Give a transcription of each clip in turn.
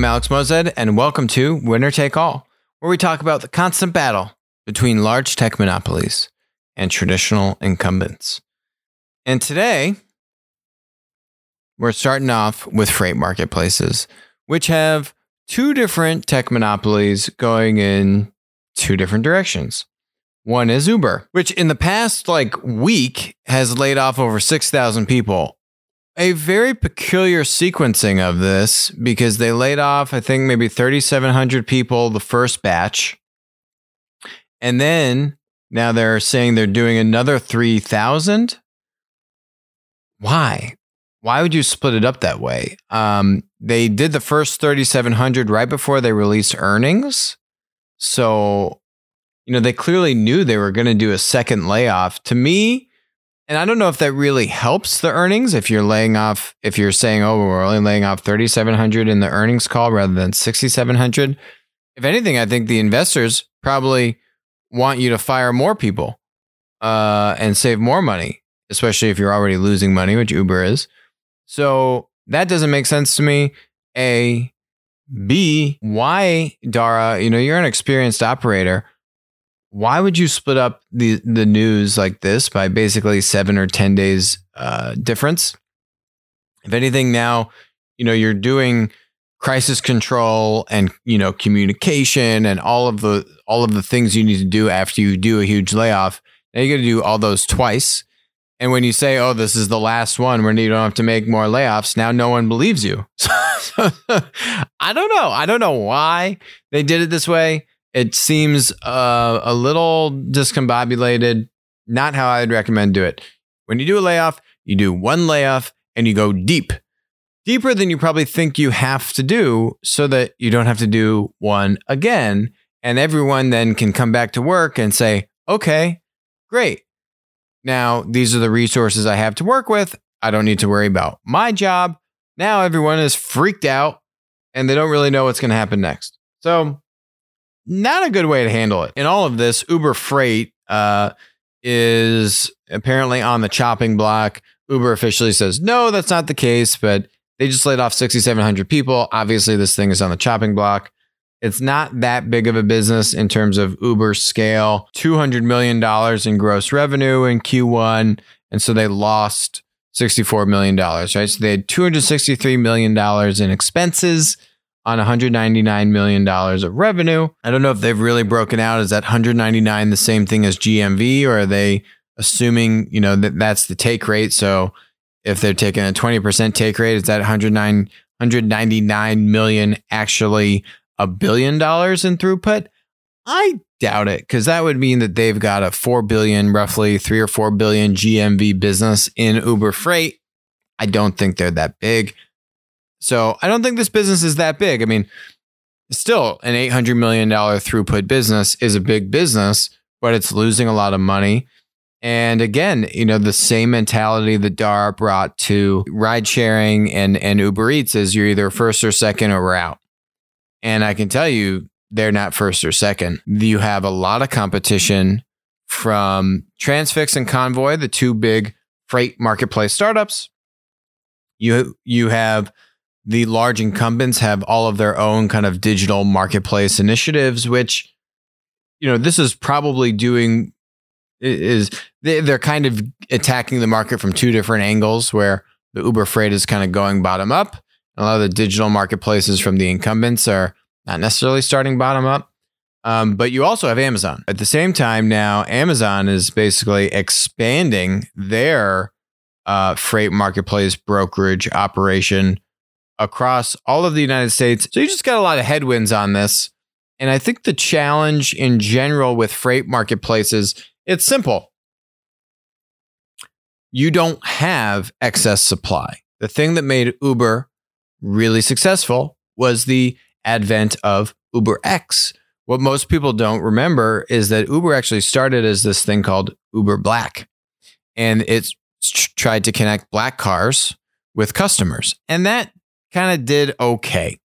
I'm Alex Moazed, and welcome to Winner Take All, where we talk about the constant battle between large tech monopolies and traditional incumbents. And today, we're starting off with freight marketplaces, which have two different tech monopolies going in two different directions. One is Uber, which in the past like week has laid off over 6,000 people a very peculiar sequencing of this because they laid off, I think, maybe 3,700 people the first batch. And then now they're saying they're doing another 3,000. Why? Why would you split it up that way? Um, they did the first 3,700 right before they released earnings. So, you know, they clearly knew they were going to do a second layoff. To me, and I don't know if that really helps the earnings if you're laying off, if you're saying, oh, we're only laying off 3,700 in the earnings call rather than 6,700. If anything, I think the investors probably want you to fire more people uh, and save more money, especially if you're already losing money, which Uber is. So that doesn't make sense to me. A, B, why, Dara, you know, you're an experienced operator why would you split up the the news like this by basically seven or ten days uh, difference? If anything, now you know you're doing crisis control and you know communication and all of the all of the things you need to do after you do a huge layoff. Now you got to do all those twice. And when you say, "Oh, this is the last one where you don't have to make more layoffs," now no one believes you. I don't know. I don't know why they did it this way. It seems uh, a little discombobulated. Not how I'd recommend do it. When you do a layoff, you do one layoff and you go deep, deeper than you probably think you have to do, so that you don't have to do one again. And everyone then can come back to work and say, "Okay, great. Now these are the resources I have to work with. I don't need to worry about my job." Now everyone is freaked out and they don't really know what's going to happen next. So not a good way to handle it. In all of this, Uber Freight uh, is apparently on the chopping block. Uber officially says, no, that's not the case, but they just laid off 6,700 people. Obviously, this thing is on the chopping block. It's not that big of a business in terms of Uber scale. $200 million in gross revenue in Q1. And so they lost $64 million, right? So they had $263 million in expenses on 199 million dollars of revenue. I don't know if they've really broken out. Is that 199 the same thing as GMV, or are they assuming you know that that's the take rate? So if they're taking a 20% take rate, is that 109 199 million actually a billion dollars in throughput? I doubt it because that would mean that they've got a 4 billion, roughly 3 or 4 billion GMV business in Uber Freight. I don't think they're that big. So I don't think this business is that big. I mean, still an $800 million throughput business is a big business, but it's losing a lot of money. And again, you know, the same mentality that Dara brought to ride sharing and, and Uber Eats is you're either first or second or we're out. And I can tell you, they're not first or second. You have a lot of competition from Transfix and Convoy, the two big freight marketplace startups. You you have the large incumbents have all of their own kind of digital marketplace initiatives, which, you know, this is probably doing is they're kind of attacking the market from two different angles where the Uber Freight is kind of going bottom up. A lot of the digital marketplaces from the incumbents are not necessarily starting bottom up. Um, but you also have Amazon. At the same time, now Amazon is basically expanding their uh, freight marketplace brokerage operation across all of the United States. So you just got a lot of headwinds on this. And I think the challenge in general with freight marketplaces, it's simple. You don't have excess supply. The thing that made Uber really successful was the advent of Uber X. What most people don't remember is that Uber actually started as this thing called Uber Black. And it's tried to connect black cars with customers. And that kind of did okay.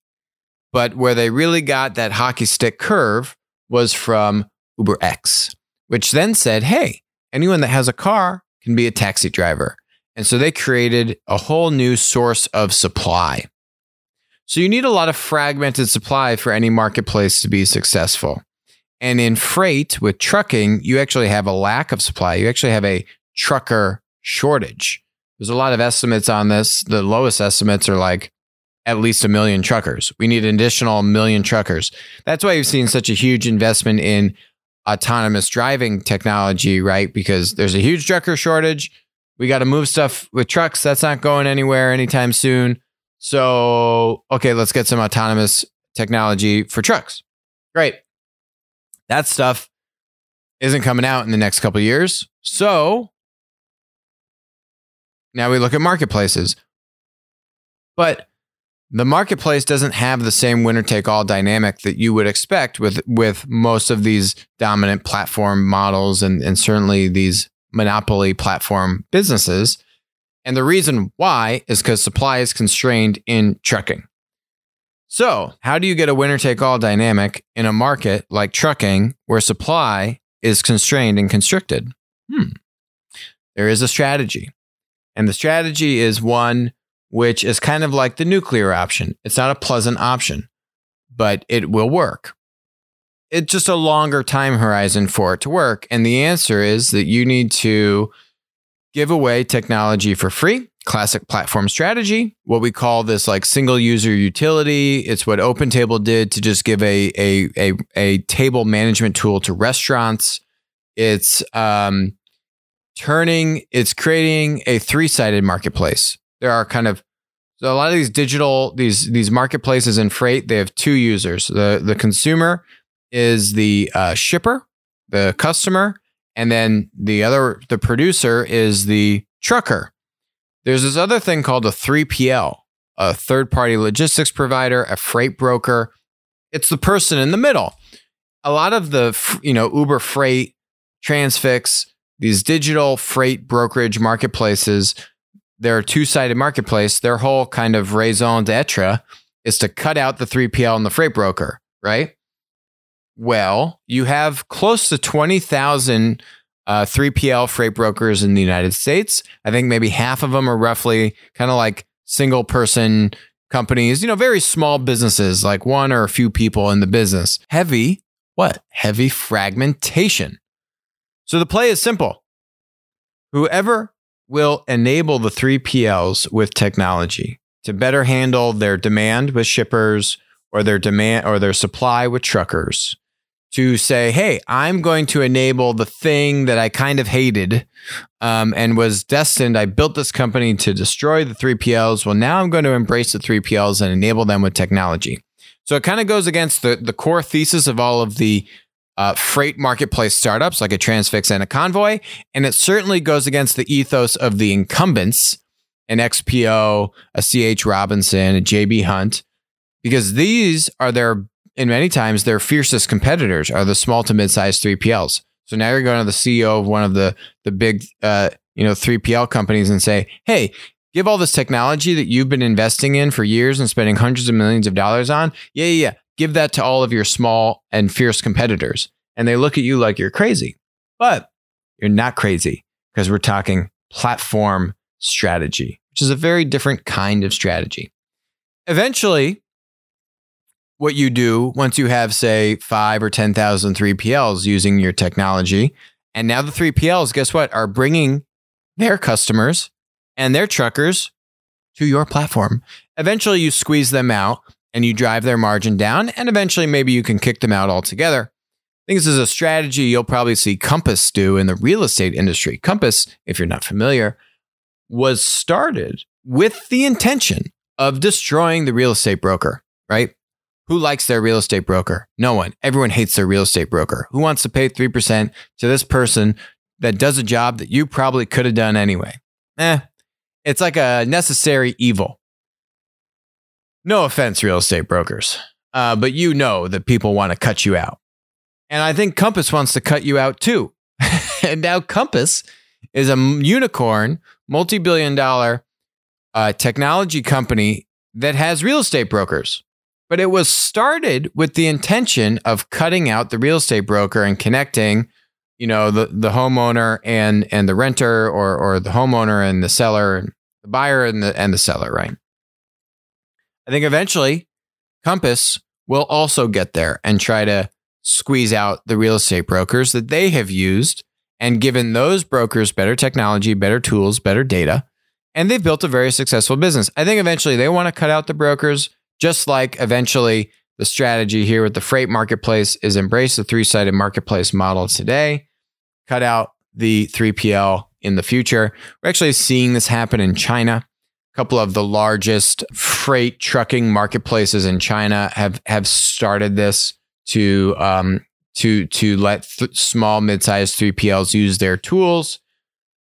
But where they really got that hockey stick curve was from Uber X, which then said, hey, anyone that has a car can be a taxi driver. And so they created a whole new source of supply. So you need a lot of fragmented supply for any marketplace to be successful. And in freight with trucking, you actually have a lack of supply. You actually have a trucker shortage. There's a lot of estimates on this. The lowest estimates are like at least a million truckers. We need an additional million truckers. That's why you've seen such a huge investment in autonomous driving technology, right? Because there's a huge trucker shortage. We got to move stuff with trucks. That's not going anywhere anytime soon. So, okay, let's get some autonomous technology for trucks. Great. That stuff isn't coming out in the next couple years. So, now we look at marketplaces. But the marketplace doesn't have the same winner take all dynamic that you would expect with with most of these dominant platform models and, and certainly these monopoly platform businesses. And the reason why is because supply is constrained in trucking. So, how do you get a winner take all dynamic in a market like trucking where supply is constrained and constricted? Hmm. There is a strategy. And the strategy is one which is kind of like the nuclear option. It's not a pleasant option, but it will work. It's just a longer time horizon for it to work. And the answer is that you need to give away technology for free. Classic platform strategy. What we call this like single user utility. It's what OpenTable did to just give a a a, a table management tool to restaurants. It's um, turning. It's creating a three sided marketplace there are kind of so a lot of these digital these these marketplaces in freight they have two users. The the consumer is the uh, shipper, the customer, and then the other the producer is the trucker. There's this other thing called a 3PL, a third party logistics provider, a freight broker. It's the person in the middle. A lot of the you know Uber Freight, Transfix, these digital freight brokerage marketplaces their two sided marketplace, their whole kind of raison d'etre is to cut out the 3PL and the freight broker, right? Well, you have close to 20,000 uh, 3PL freight brokers in the United States. I think maybe half of them are roughly kind of like single person companies, you know, very small businesses, like one or a few people in the business. Heavy, what? Heavy fragmentation. So the play is simple. Whoever will enable the 3PLs with technology to better handle their demand with shippers or their demand or their supply with truckers to say, hey, I'm going to enable the thing that I kind of hated um, and was destined. I built this company to destroy the 3PLs. Well, now I'm going to embrace the 3PLs and enable them with technology. So it kind of goes against the, the core thesis of all of the uh, freight marketplace startups like a Transfix and a Convoy. And it certainly goes against the ethos of the incumbents, an XPO, a CH Robinson, a JB Hunt, because these are their, in many times, their fiercest competitors are the small to mid-sized 3PLs. So now you're going to the CEO of one of the, the big, uh, you know, 3PL companies and say, hey, give all this technology that you've been investing in for years and spending hundreds of millions of dollars on. Yeah, yeah, yeah give that to all of your small and fierce competitors. And they look at you like you're crazy. But you're not crazy because we're talking platform strategy, which is a very different kind of strategy. Eventually, what you do once you have, say, five or 10,000 3PLs using your technology, and now the 3PLs, guess what, are bringing their customers and their truckers to your platform. Eventually, you squeeze them out and you drive their margin down, and eventually maybe you can kick them out altogether. I think this is a strategy you'll probably see Compass do in the real estate industry. Compass, if you're not familiar, was started with the intention of destroying the real estate broker, right? Who likes their real estate broker? No one. Everyone hates their real estate broker. Who wants to pay 3% to this person that does a job that you probably could have done anyway? Eh, it's like a necessary evil. No offense, real estate brokers, uh, but you know that people want to cut you out. And I think Compass wants to cut you out too. and now Compass is a unicorn, multi billion dollar uh, technology company that has real estate brokers. But it was started with the intention of cutting out the real estate broker and connecting, you know, the, the homeowner and and the renter or or the homeowner and the seller and the buyer and the and the seller, right? I think eventually Compass will also get there and try to squeeze out the real estate brokers that they have used and given those brokers better technology, better tools, better data. And they've built a very successful business. I think eventually they want to cut out the brokers, just like eventually the strategy here with the freight marketplace is embrace the three sided marketplace model today, cut out the 3PL in the future. We're actually seeing this happen in China. Couple of the largest freight trucking marketplaces in China have have started this to um, to to let th- small mid-sized 3PLs use their tools.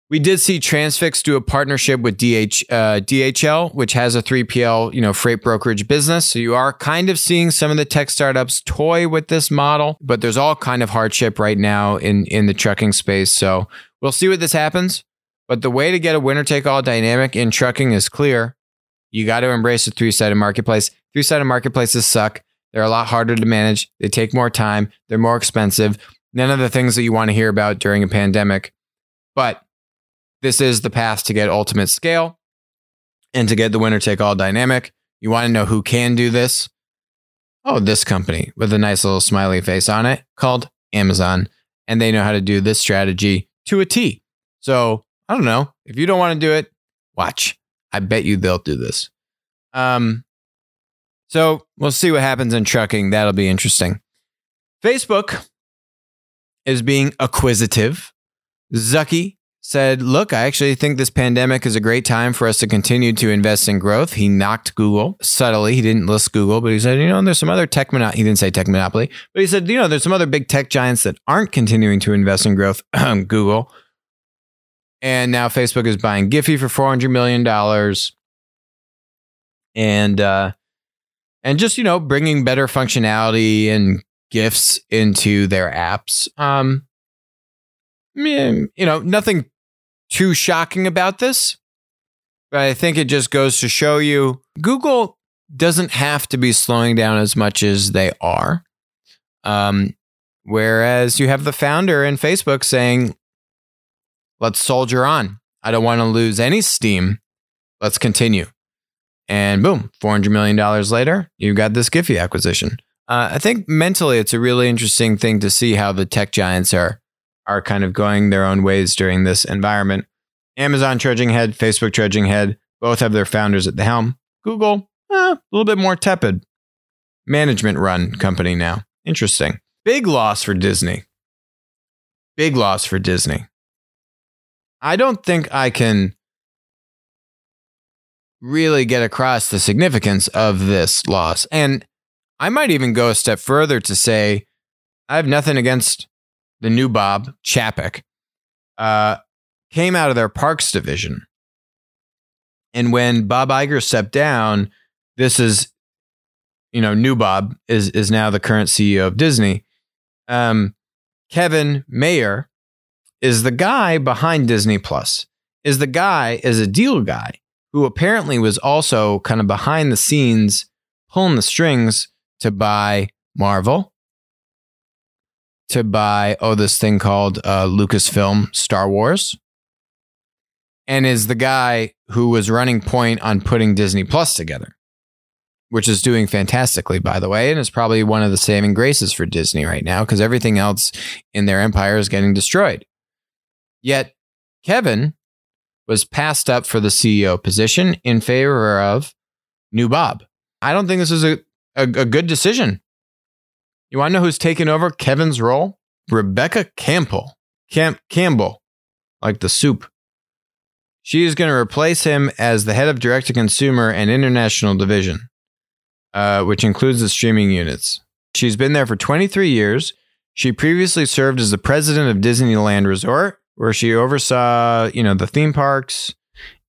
We did see Transfix do a partnership with DH, uh, DHL, which has a 3PL, you know, freight brokerage business. So you are kind of seeing some of the tech startups toy with this model, but there's all kind of hardship right now in in the trucking space. So we'll see what this happens. But the way to get a winner take all dynamic in trucking is clear. You got to embrace a three sided marketplace. Three sided marketplaces suck. They're a lot harder to manage. They take more time. They're more expensive. None of the things that you want to hear about during a pandemic. But this is the path to get ultimate scale and to get the winner take all dynamic. You want to know who can do this? Oh, this company with a nice little smiley face on it called Amazon. And they know how to do this strategy to a T. So I don't know. If you don't want to do it, watch. I bet you they'll do this. Um, so we'll see what happens in trucking. That'll be interesting. Facebook is being acquisitive. Zucky said, Look, I actually think this pandemic is a great time for us to continue to invest in growth. He knocked Google subtly. He didn't list Google, but he said, You know, there's some other tech monopoly. He didn't say tech monopoly, but he said, You know, there's some other big tech giants that aren't continuing to invest in growth. Google. And now Facebook is buying Giphy for $400 million. And, uh, and just, you know, bringing better functionality and gifts into their apps. Um, you know, nothing too shocking about this, but I think it just goes to show you Google doesn't have to be slowing down as much as they are. Um, whereas you have the founder in Facebook saying, let's soldier on. I don't want to lose any steam. Let's continue. And boom, $400 million later, you've got this Giphy acquisition. Uh, I think mentally, it's a really interesting thing to see how the tech giants are are kind of going their own ways during this environment. Amazon trudging head, Facebook trudging head, both have their founders at the helm. Google, eh, a little bit more tepid. Management run company now. Interesting. Big loss for Disney. Big loss for Disney. I don't think I can really get across the significance of this loss. And I might even go a step further to say I have nothing against the new Bob Chapek. Uh, came out of their parks division. And when Bob Iger stepped down, this is, you know, new Bob is is now the current CEO of Disney. Um, Kevin Mayer is the guy behind Disney Plus. Is the guy is a deal guy who apparently was also kind of behind the scenes pulling the strings to buy Marvel, to buy oh this thing called uh, Lucasfilm Star Wars, and is the guy who was running point on putting Disney Plus together, which is doing fantastically, by the way, and is probably one of the saving graces for Disney right now because everything else in their empire is getting destroyed. Yet Kevin was passed up for the CEO position in favor of new Bob. I don't think this is a, a, a good decision. You want to know who's taken over Kevin's role? Rebecca Campbell. Cam- Campbell, like the soup. She is going to replace him as the head of direct to consumer and international division, uh, which includes the streaming units. She's been there for 23 years. She previously served as the president of Disneyland Resort, where she oversaw, you know, the theme parks.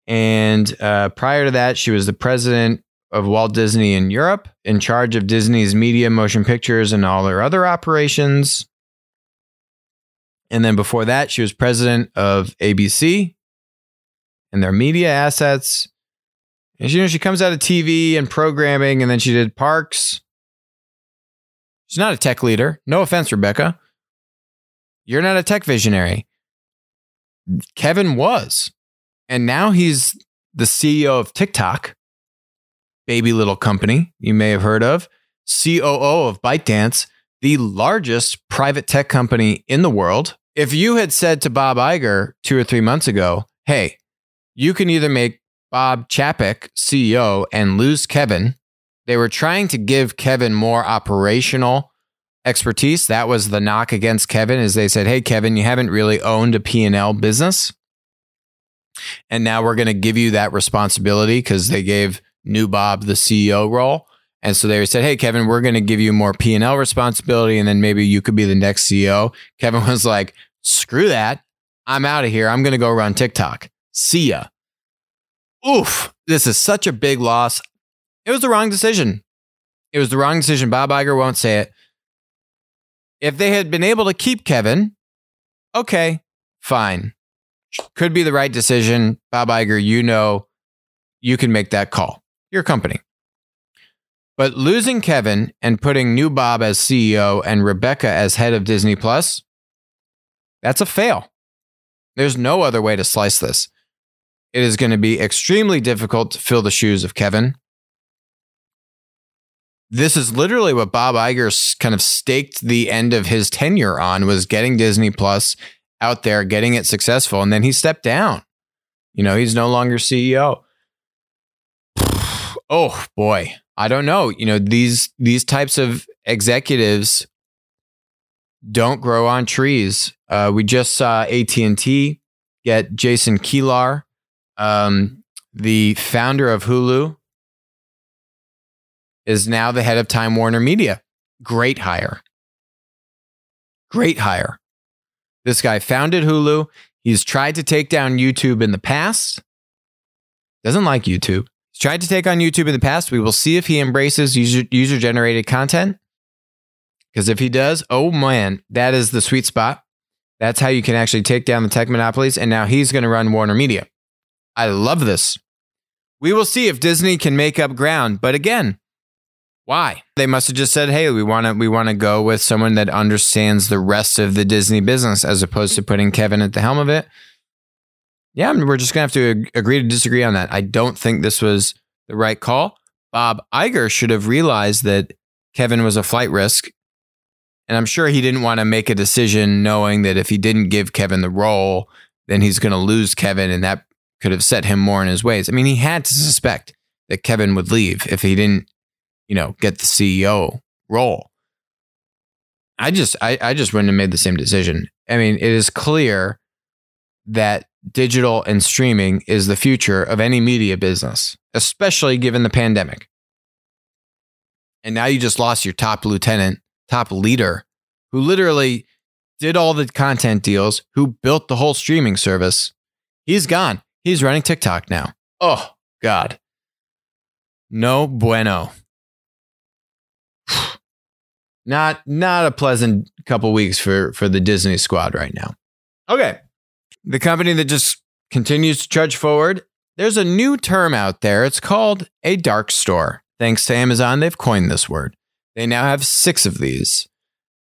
And uh, prior to that, she was the president of Walt Disney in Europe, in charge of Disney's media, motion pictures, and all their other operations. And then before that, she was president of ABC, and their media assets. And you know, she comes out of TV and programming, and then she did parks. She's not a tech leader. No offense, Rebecca. You're not a tech visionary. Kevin was. And now he's the CEO of TikTok. baby little company you may have heard of, COO of ByteDance, the largest private tech company in the world. If you had said to Bob Iger two or three months ago, hey, you can either make Bob Chapek CEO and lose Kevin, they were trying to give Kevin more operational expertise. That was the knock against Kevin is they said, "Hey Kevin, you haven't really owned a P&L business." And now we're going to give you that responsibility cuz they gave new Bob the CEO role. And so they said, "Hey Kevin, we're going to give you more P&L responsibility and then maybe you could be the next CEO." Kevin was like, "Screw that. I'm out of here. I'm going to go run TikTok. See ya." Oof, this is such a big loss. It was the wrong decision. It was the wrong decision. Bob Iger won't say it. If they had been able to keep Kevin, okay, fine. Could be the right decision. Bob Iger, you know, you can make that call. Your company. But losing Kevin and putting new Bob as CEO and Rebecca as head of Disney Plus, that's a fail. There's no other way to slice this. It is going to be extremely difficult to fill the shoes of Kevin this is literally what Bob Iger kind of staked the end of his tenure on was getting Disney Plus out there, getting it successful, and then he stepped down. You know, he's no longer CEO. oh boy, I don't know. You know, these these types of executives don't grow on trees. Uh, we just saw AT and T get Jason Kilar, um, the founder of Hulu, is now the head of Time Warner Media. Great hire. Great hire. This guy founded Hulu. He's tried to take down YouTube in the past. Doesn't like YouTube. He's tried to take on YouTube in the past. We will see if he embraces user, generated content. Because if he does, oh man, that is the sweet spot. That's how you can actually take down the tech monopolies. And now he's going to run Warner Media. I love this. We will see if Disney can make up ground. But again, why? They must have just said, "Hey, we want to we want to go with someone that understands the rest of the Disney business as opposed to putting Kevin at the helm of it." Yeah, I mean, we're just going to have to agree to disagree on that. I don't think this was the right call. Bob Iger should have realized that Kevin was a flight risk. And I'm sure he didn't want to make a decision knowing that if he didn't give Kevin the role, then he's going to lose Kevin and that could have set him more in his ways. I mean, he had to suspect that Kevin would leave if he didn't you know, get the CEO role. I just I, I just wouldn't have made the same decision. I mean, it is clear that digital and streaming is the future of any media business, especially given the pandemic. And now you just lost your top lieutenant, top leader, who literally did all the content deals, who built the whole streaming service. He's gone. He's running TikTok now. Oh, God. No bueno not not a pleasant couple weeks for for the Disney squad right now. Okay. The company that just continues to trudge forward. There's a new term out there. It's called a dark store. Thanks to Amazon, they've coined this word. They now have 6 of these.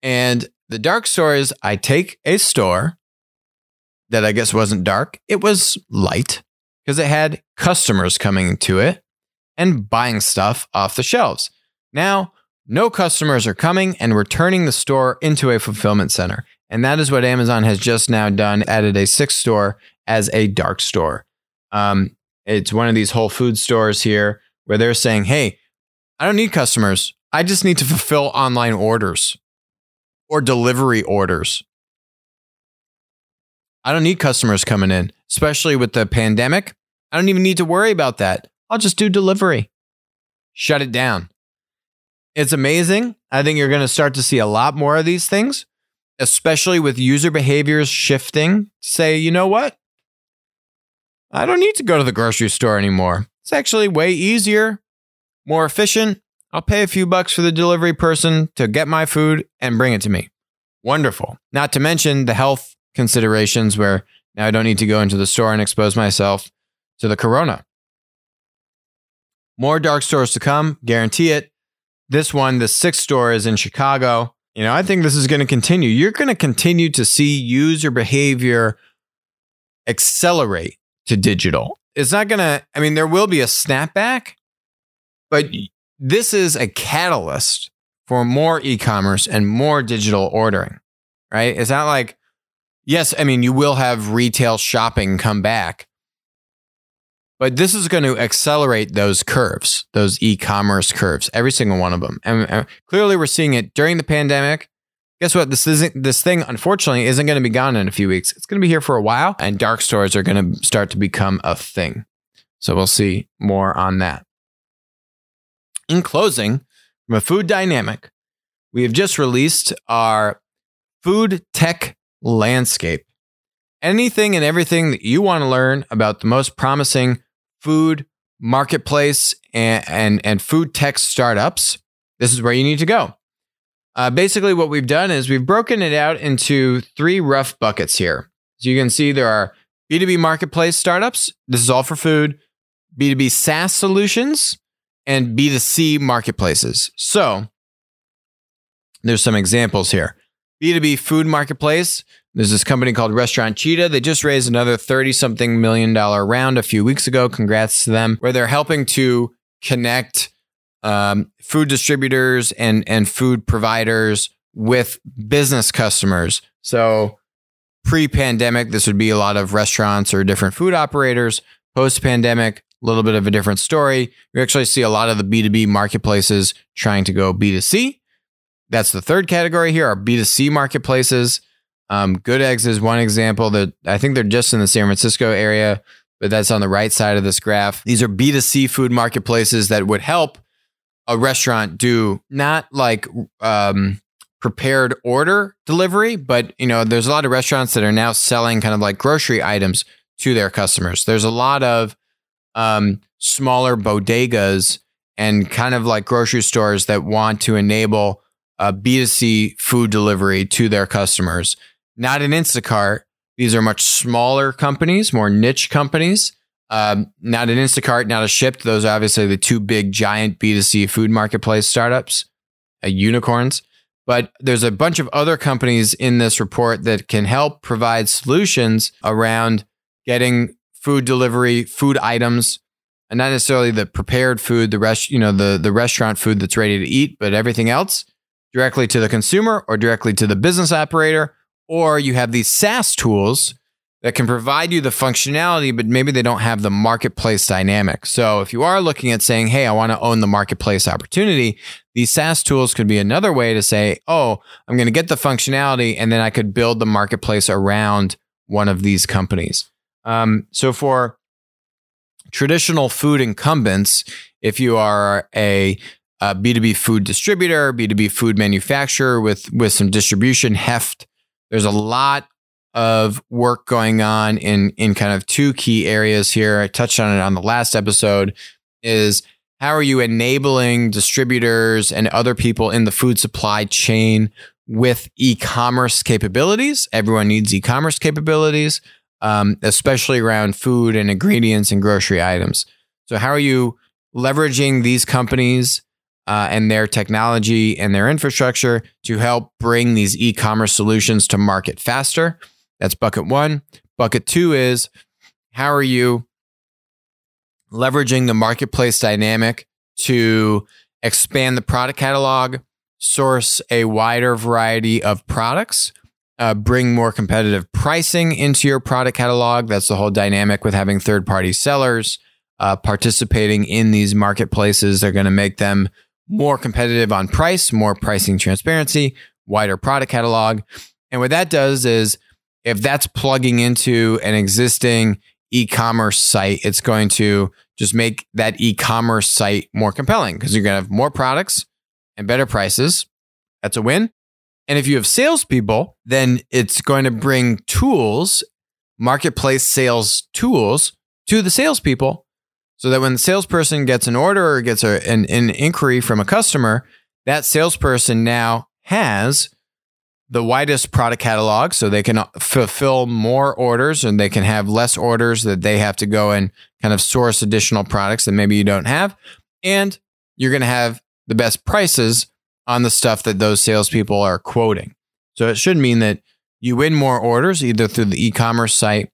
And the dark store is I take a store that I guess wasn't dark. It was light because it had customers coming to it and buying stuff off the shelves. Now, no customers are coming and we're turning the store into a fulfillment center. And that is what Amazon has just now done, added a sixth store as a dark store. Um, it's one of these Whole Food stores here where they're saying, hey, I don't need customers. I just need to fulfill online orders or delivery orders. I don't need customers coming in, especially with the pandemic. I don't even need to worry about that. I'll just do delivery. Shut it down. It's amazing. I think you're going to start to see a lot more of these things, especially with user behaviors shifting. Say, you know what? I don't need to go to the grocery store anymore. It's actually way easier, more efficient. I'll pay a few bucks for the delivery person to get my food and bring it to me. Wonderful. Not to mention the health considerations where now I don't need to go into the store and expose myself to the corona. More dark stores to come, guarantee it. This one, the sixth store is in Chicago. You know, I think this is going to continue. You're going to continue to see user behavior accelerate to digital. It's not going to, I mean, there will be a snapback, But this is a catalyst for more e commerce and more digital ordering, right? It's not like, yes, I mean, you will have retail shopping come back, but this is going to accelerate those curves, those e commerce curves, every single one of them. And, and clearly, we're seeing it during the pandemic. Guess what? This isn't this thing. Unfortunately, isn't going to be gone in a few weeks. It's going to be here for a while, and dark stores are going to start to become a thing. So we'll see more on that. In closing, from a food dynamic, we have just released our food tech landscape. Anything and everything that you want to learn about the most promising food marketplace and, and, and food tech startups, this is where you need to go. Uh, basically, what we've done is we've broken it out into three rough buckets here. So you can see there are B2B marketplace startups. This is all for food. B2B SaaS solutions and B2C marketplaces. So there's some examples here. B2B food marketplace. There's this company called Restaurant Cheetah. They just raised another 30 something million dollar round a few weeks ago. Congrats to them, where they're helping to connect um, food distributors and, and food providers with business customers. So pre pandemic, this would be a lot of restaurants or different food operators. Post pandemic, a little bit of a different story. You actually see a lot of the B2B marketplaces trying to go B2C. That's the third category here are B2C marketplaces. Um, Good Eggs is one example that I think they're just in the San Francisco area, but that's on the right side of this graph. These are B2C food marketplaces that would help a restaurant do not like um, prepared order delivery, but you know, there's a lot of restaurants that are now selling kind of like grocery items to their customers. There's a lot of um, smaller bodegas and kind of like grocery stores that want to enable a B2C food delivery to their customers. Not an Instacart. These are much smaller companies, more niche companies. Um, not an Instacart, not a Shipt. Those are obviously the two big giant B2C food marketplace startups, uh, unicorns. But there's a bunch of other companies in this report that can help provide solutions around getting food delivery, food items, and not necessarily the prepared food, the rest, you know, the the restaurant food that's ready to eat, but everything else directly to the consumer or directly to the business operator. Or you have these SaaS tools that can provide you the functionality, but maybe they don't have the marketplace dynamic. So if you are looking at saying, hey, I want to own the marketplace opportunity, these SaaS tools could be another way to say, oh, I'm going to get the functionality and then I could build the marketplace around one of these companies. Um, so for traditional food incumbents, if you are a a B2B food distributor, B2B food manufacturer with with some distribution heft. There's a lot of work going on in in kind of two key areas here. I touched on it on the last episode is how are you enabling distributors and other people in the food supply chain with e-commerce capabilities? Everyone needs e-commerce capabilities um, especially around food and ingredients and grocery items. So, how are you leveraging these companies uh, and their technology and their infrastructure to help bring these e commerce solutions to market faster? That's bucket one. Bucket two is how are you leveraging the marketplace dynamic to expand the product catalog, source a wider variety of products uh, bring more competitive pricing into your product catalog. That's the whole dynamic with having third party sellers uh, participating in these marketplaces. They're going to make them more competitive on price, more pricing transparency, wider product catalog. And what that does is if that's plugging into an existing e commerce site, it's going to just make that e commerce site more compelling because you're going to have more products and better prices. That's a win. And if you have salespeople, then it's going to bring tools, marketplace sales tools to the salespeople so that when the salesperson gets an order or gets a, an, an inquiry from a customer, that salesperson now has the widest product catalog so they can fulfill more orders and they can have less orders that they have to go and kind of source additional products that maybe you don't have. And you're going to have the best prices on the stuff that those salespeople are quoting. So it should mean that you win more orders either through the e commerce site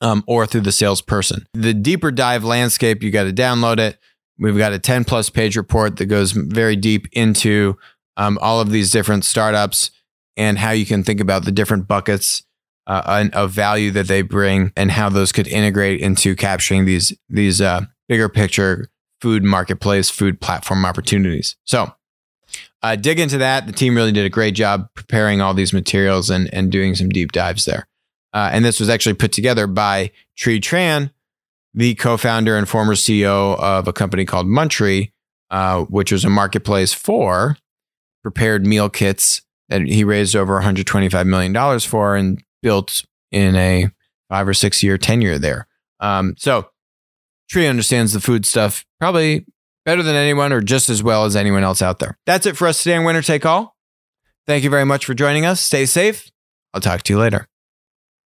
um, or through the salesperson. The deeper dive landscape, you got to download it. We've got a 10 plus page report that goes very deep into um, all of these different startups and how you can think about the different buckets uh, of value that they bring and how those could integrate into capturing these these uh, bigger picture food marketplace, food platform opportunities. So, uh, dig into that. The team really did a great job preparing all these materials and and doing some deep dives there. Uh, and this was actually put together by Tri Tran, the co-founder and former CEO of a company called Munchery, uh, which was a marketplace for prepared meal kits that he raised over 125 million dollars for and built in a five or six year tenure there. Um, so Tree understands the food stuff probably better than anyone or just as well as anyone else out there. That's it for us today on Winner Take All. Thank you very much for joining us. Stay safe. I'll talk to you later.